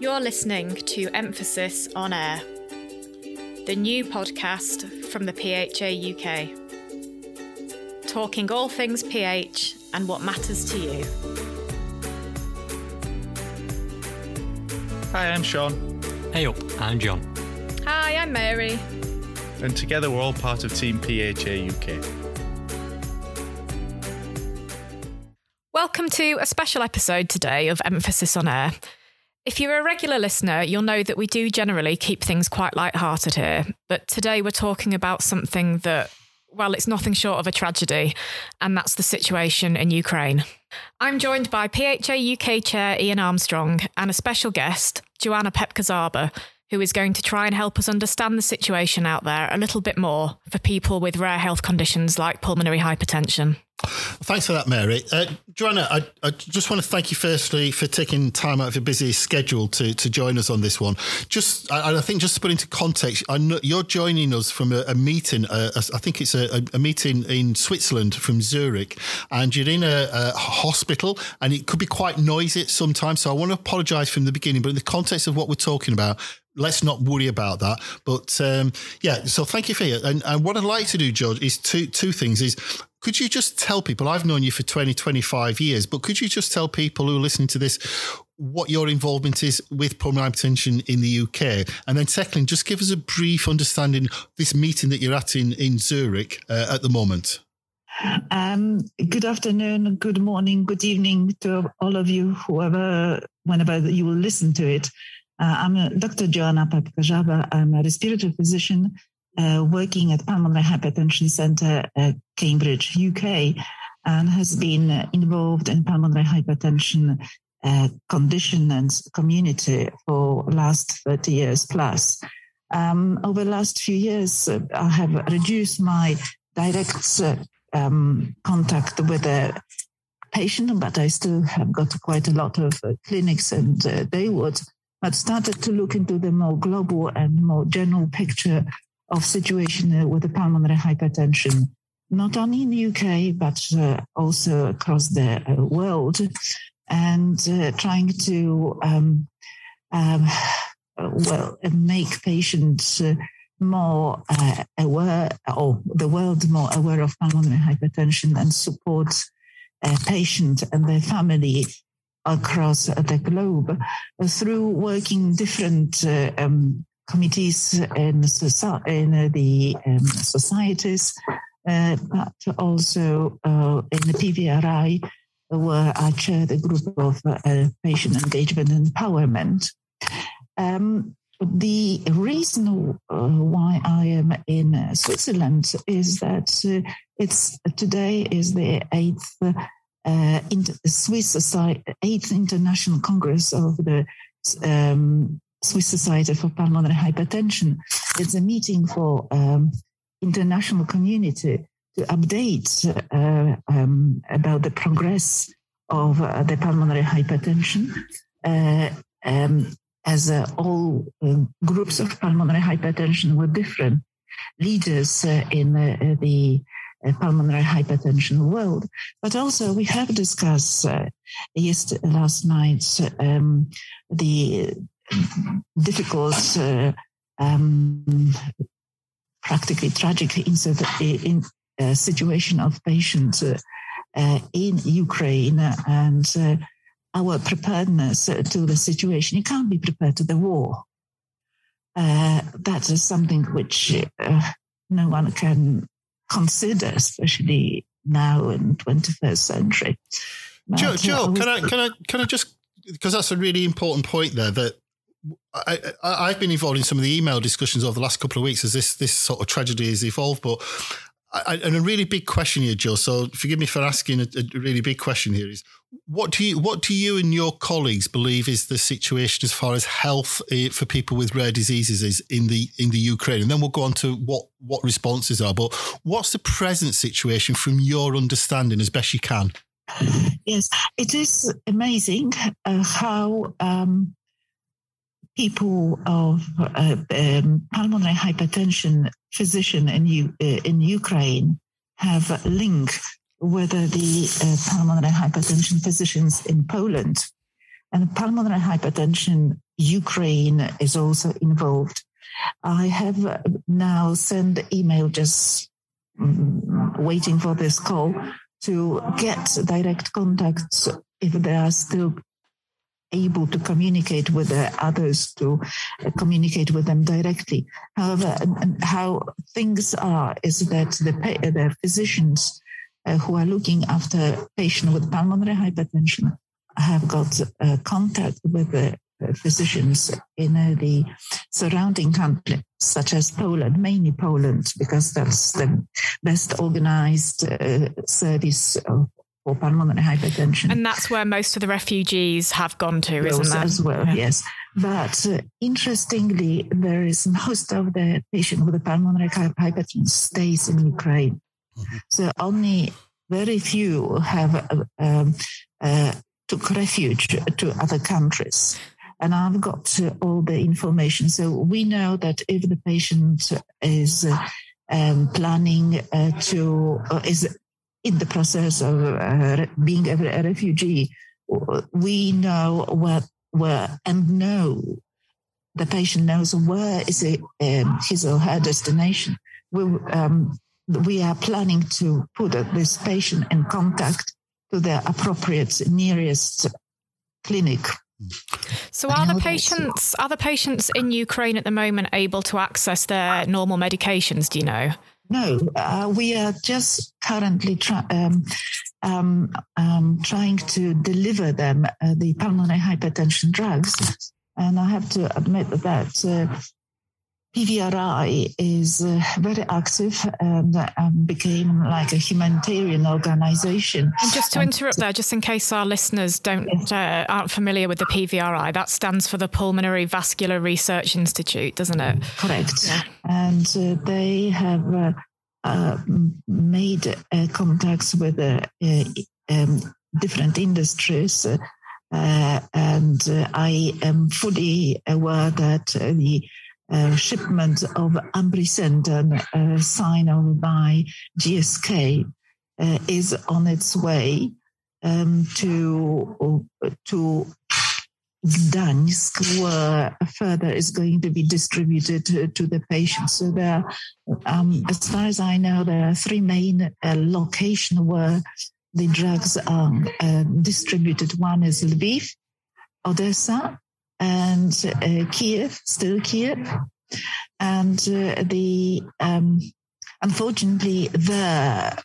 You're listening to Emphasis on Air, the new podcast from the PHA UK. Talking all things PH and what matters to you. Hi, I'm Sean. Hey up, I'm John. Hi, I'm Mary. And together we're all part of Team PHA UK. Welcome to a special episode today of Emphasis on Air. If you're a regular listener, you'll know that we do generally keep things quite light-hearted here, but today we're talking about something that well, it's nothing short of a tragedy, and that's the situation in Ukraine. I'm joined by PHA UK Chair Ian Armstrong and a special guest, Joanna Pepke-Zaba, who is going to try and help us understand the situation out there a little bit more for people with rare health conditions like pulmonary hypertension. Thanks for that, Mary. Uh, Joanna, I, I, just want to thank you firstly for taking time out of your busy schedule to, to join us on this one. Just, I, I think, just to put into context, know you're joining us from a, a meeting. Uh, I think it's a, a, meeting in Switzerland from Zurich, and you're in a, a, hospital, and it could be quite noisy sometimes. So I want to apologise from the beginning, but in the context of what we're talking about, let's not worry about that. But um, yeah, so thank you for it. And, and, what I'd like to do, George, is two two things. Is could you just tell people? I've known you for 20, 25 years, but could you just tell people who are listening to this what your involvement is with pulmonary hypertension in the UK? And then, secondly, just give us a brief understanding this meeting that you're at in in Zurich uh, at the moment. Um, good afternoon, good morning, good evening to all of you, whoever, whenever you will listen to it. Uh, I'm Dr. Joanna Pepke-Zaba. I'm a respiratory physician uh, working at Pulmonary Hypertension Centre at Cambridge, UK, and has been involved in pulmonary hypertension uh, condition and community for last 30 years plus. Um, over the last few years, uh, I have reduced my direct uh, um, contact with the patient, but I still have got quite a lot of clinics and uh, Daywood but started to look into the more global and more general picture of situation uh, with the pulmonary hypertension, not only in the UK, but uh, also across the uh, world, and uh, trying to um, um, well make patients more uh, aware, or the world more aware of pulmonary hypertension and support a patient and their family across the globe through working different uh, um, committees in the um, societies, uh, but also uh, in the PVRI, where I chair the group of uh, patient engagement and empowerment. Um, the reason uh, why I am in Switzerland is that uh, it's today is the eighth uh, Swiss Society, eighth International Congress of the um, Swiss Society for Pulmonary Hypertension. It's a meeting for um, international community to update uh, um, about the progress of uh, the pulmonary hypertension. Uh, um, as uh, all um, groups of pulmonary hypertension were different leaders uh, in the pulmonary hypertension world. But also, we have discussed uh, yesterday, last night um, the difficult, uh, um, practically tragic in, uh, situation of patients uh, uh, in Ukraine and uh, our preparedness to the situation. You can't be prepared to the war. that is something which no one can consider, especially now in 21st century. Joe, Joe, can I can I can I just because that's a really important point there that I, have been involved in some of the email discussions over the last couple of weeks as this this sort of tragedy has evolved. But I, and a really big question here, Joe. So forgive me for asking a, a, really big question here: is what do you what do you and your colleagues believe is the situation as far as health eh, for people with rare diseases is in the in the Ukraine? And then we'll go on to what what responses are. But what's the present situation from your understanding, as best you can? Yes, it is amazing uh, how. Um, people of uh, um, pulmonary hypertension physician in, U- uh, in Ukraine have a link with the uh, pulmonary hypertension physicians in Poland. and pulmonary hypertension. Ukraine is also involved. I have now sent email just mm, waiting for this call to get direct contacts if there are still able to communicate with the others to communicate with them directly. However, how things are is that the, the physicians uh, who are looking after patients with pulmonary hypertension have got uh, contact with the physicians in uh, the surrounding countries, such as Poland, mainly Poland, because that's the best organized uh, service for pulmonary hypertension. And that's where most of the refugees have gone to, isn't that? As well, yeah. yes. But uh, interestingly, there is most of the patient with the pulmonary hypertension stays in Ukraine. Mm-hmm. So only very few have uh, um, uh, took refuge to other countries and I've got all the information. So we know that if the patient is um, planning uh, to uh, is in the process of uh, being a, a, refugee, we know what where and know the patient knows where is it, um, his or her destination. We, um, we are planning to put this patient in contact to the appropriate nearest clinic so are the patients are the patients in Ukraine at the moment able to access their normal medications? Do you know? No, uh, we are just currently try, um, um, um, trying to deliver them uh, the pulmonary hypertension drugs, and I have to admit that uh, PVRI is uh, very active and um, became like a humanitarian organization. And just to interrupt there, just in case our listeners don't uh, aren't familiar with the PVRI, that stands for the Pulmonary Vascular Research Institute, doesn't it? Correct. Yeah. And uh, they have uh, made uh, contacts with um, different industries. and I am fully aware that the uh, shipment of ambrisentan uh, signed on by GSK uh, is on its way um, to to Gdansk, where further is going to be distributed to, to the patients. So there, um, as far as I know, there are three main uh, locations where the drugs are uh, distributed. One is Lviv, Odessa, and uh, Kiev, still Kiev, and uh, the um, unfortunately the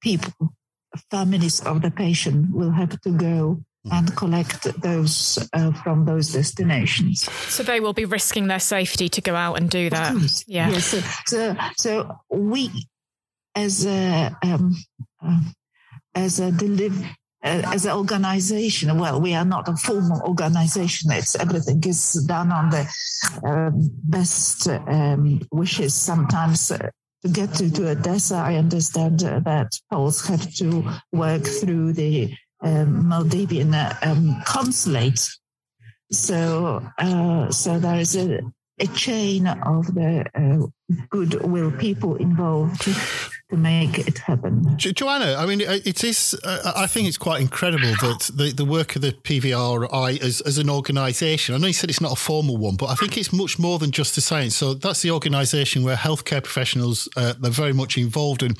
people, families of the patient will have to go and collect those uh, from those destinations. So they will be risking their safety to go out and do that. Yeah. Yes. So, so, so, we, as a um, uh, as a deliver uh, as an organization, well, we are not a formal organization. It's everything is done on the uh, best um, wishes. Sometimes uh, to get to, to Odessa, I understand uh, that Poles have to work through the um, Moldavian um, consulate. So, uh, so there is a, a chain of the uh, goodwill people involved to make it happen. Joanna, I mean, it is. Uh, I think it's quite incredible that the, the work of the PVRI as, as an organisation. I know you said it's not a formal one, but I think it's much more than just the science. So that's the organisation where healthcare professionals uh, they're very much involved And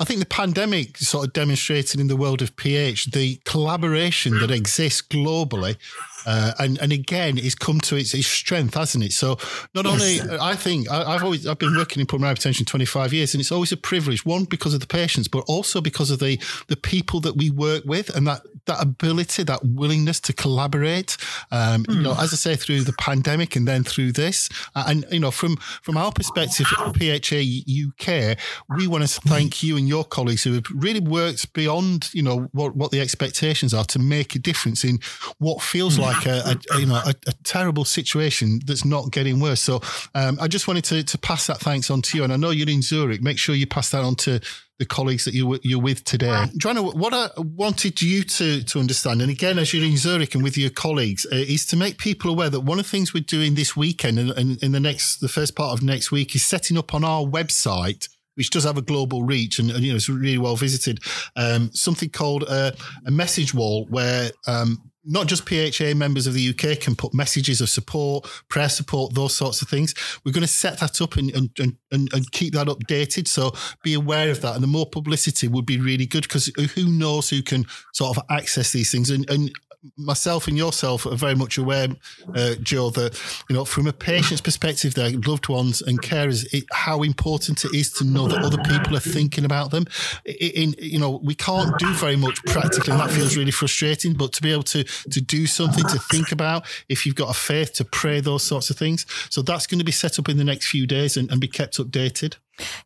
I think the pandemic sort of demonstrated in the world of PH the collaboration that exists globally uh, and and again, it's come to its, its strength, hasn't it? So not only I think I, have always I've been working in pulmonary hypertension 25 years, and it's always a privilege. One because of the patients, but also because of the the people that we work with, and that that ability, that willingness to collaborate. Um, mm. You know, hmm. as I say, through the pandemic and then through this, and you know, from from our perspective, at PHA UK, we want to thank you and your colleagues who have really worked beyond you know what what the expectations are to make a difference in what feels like like a, a you know a, a, terrible situation that's not getting worse. So um, I just wanted to, to pass that thanks on to you, and I know you're in Zurich. Make sure you pass that on to the colleagues that you, you're with today. Joanna, what I wanted you to, to understand, and again, as you're in Zurich and with your colleagues, uh, is to make people aware that one of the things we're doing this weekend and, and in the next, the first part of next week is setting up on our website which does have a global reach and, and you know it's really well visited. Um, something called a, a, message wall, where um, not just PHA members of the UK can put messages of support, prayer support, those sorts of things. We're going to set that up and, and, and, and keep that updated. So be aware of that. And the more publicity would be really good because who knows who can sort of access these things. And, and myself and yourself are very much aware, uh, Joe, that you know from a patient's perspective, their loved ones and carers, it, how important it is to know that other people are thinking about them. In, in you know, we can't do very much practically, and that feels really frustrating. But to be able to to do something to think about, if you've got a faith, to pray those sorts of things. So that's going to be set up in the next few days and, and be kept updated.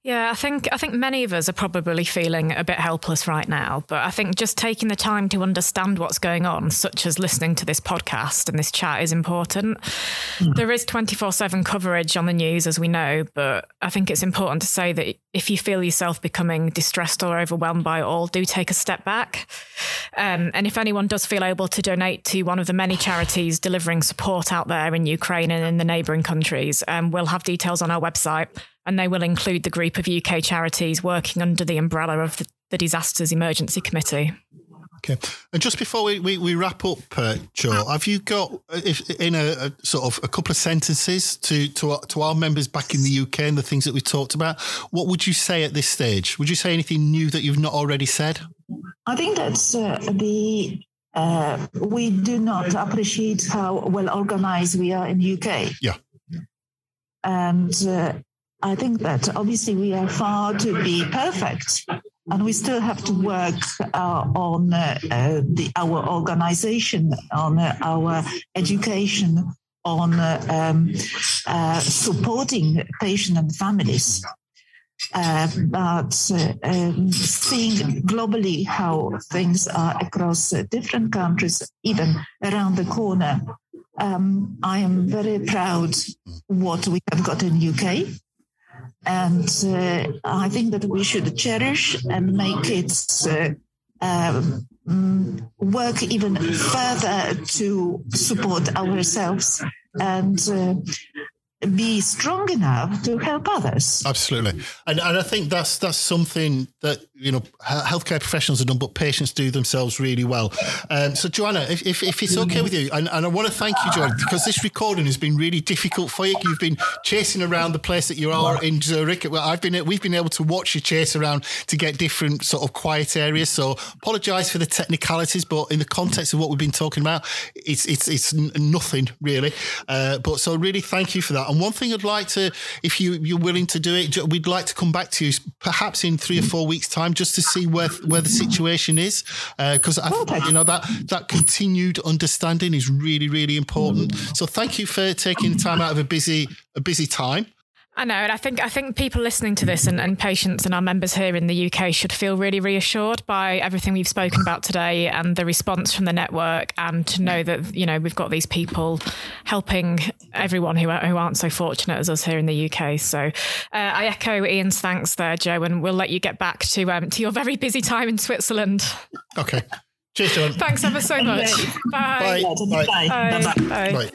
Yeah, I think I think many of us are probably feeling a bit helpless right now, but I think just taking the time to understand what's going on, such as listening to this podcast and this chat is important. Mm. There is 24/7 coverage on the news as we know, but I think it's important to say that if you feel yourself becoming distressed or overwhelmed by it all, do take a step back. Um, and if anyone does feel able to donate to one of the many charities delivering support out there in Ukraine and in the neighbouring countries, um, we'll have details on our website and they will include the group of UK charities working under the umbrella of the, the Disasters Emergency Committee. Okay, and just before we, we, we wrap up, uh, Joe, have you got if, in a, a, sort of a couple of sentences to, to to our members back in the UK and the things that we talked about? What would you say at this stage? Would you say anything new that you've not already said? I think that's uh, the uh, we do not appreciate how well organized we are in the UK. Yeah, and uh, I think that obviously we are far to be perfect, and we still have to work uh, on uh, uh, the, our organization, on uh, our education, on uh, um, uh, supporting patients and families. but um, seeing globally how things are across different countries, even around the corner, um, I am very proud what we have got in UK and uh, I think that we should cherish and make it uh, um, work even further to support ourselves and uh, be strong enough to help others. Absolutely, and and I think that's that's something that you know healthcare professionals have done, but patients do themselves really well. Um, so, Joanna, if, if, if, it's okay with you, and, and I want to thank you, Joanna, because this recording has been really difficult for you. You've been chasing around the place that you are in Zurich. Well, I've been we've been able to watch you chase around to get different sort of quiet areas. So, apologise for the technicalities, but in the context of what we've been talking about, it's it's it's nothing really. Uh, but so, really, thank you for that. And one thing I'd like to, if you you're willing to do it, we'd like to come back to you perhaps in three or four weeks' time just to see where where the situation is, because uh, you know that that continued understanding is really really important. So thank you for taking the time out of a busy a busy time. I know, and I think I think people listening to this and, and patients and our members here in the UK should feel really reassured by everything we've spoken about today and the response from the network, and to know that you know we've got these people helping everyone who who aren't so fortunate as us here in the UK. So uh, I echo Ian's thanks there, Joe, and we'll let you get back to um, to your very busy time in Switzerland. Okay. Cheers, John. Thanks ever so much. Bye. Bye. Bye. Bye. Bye. Bye. Bye.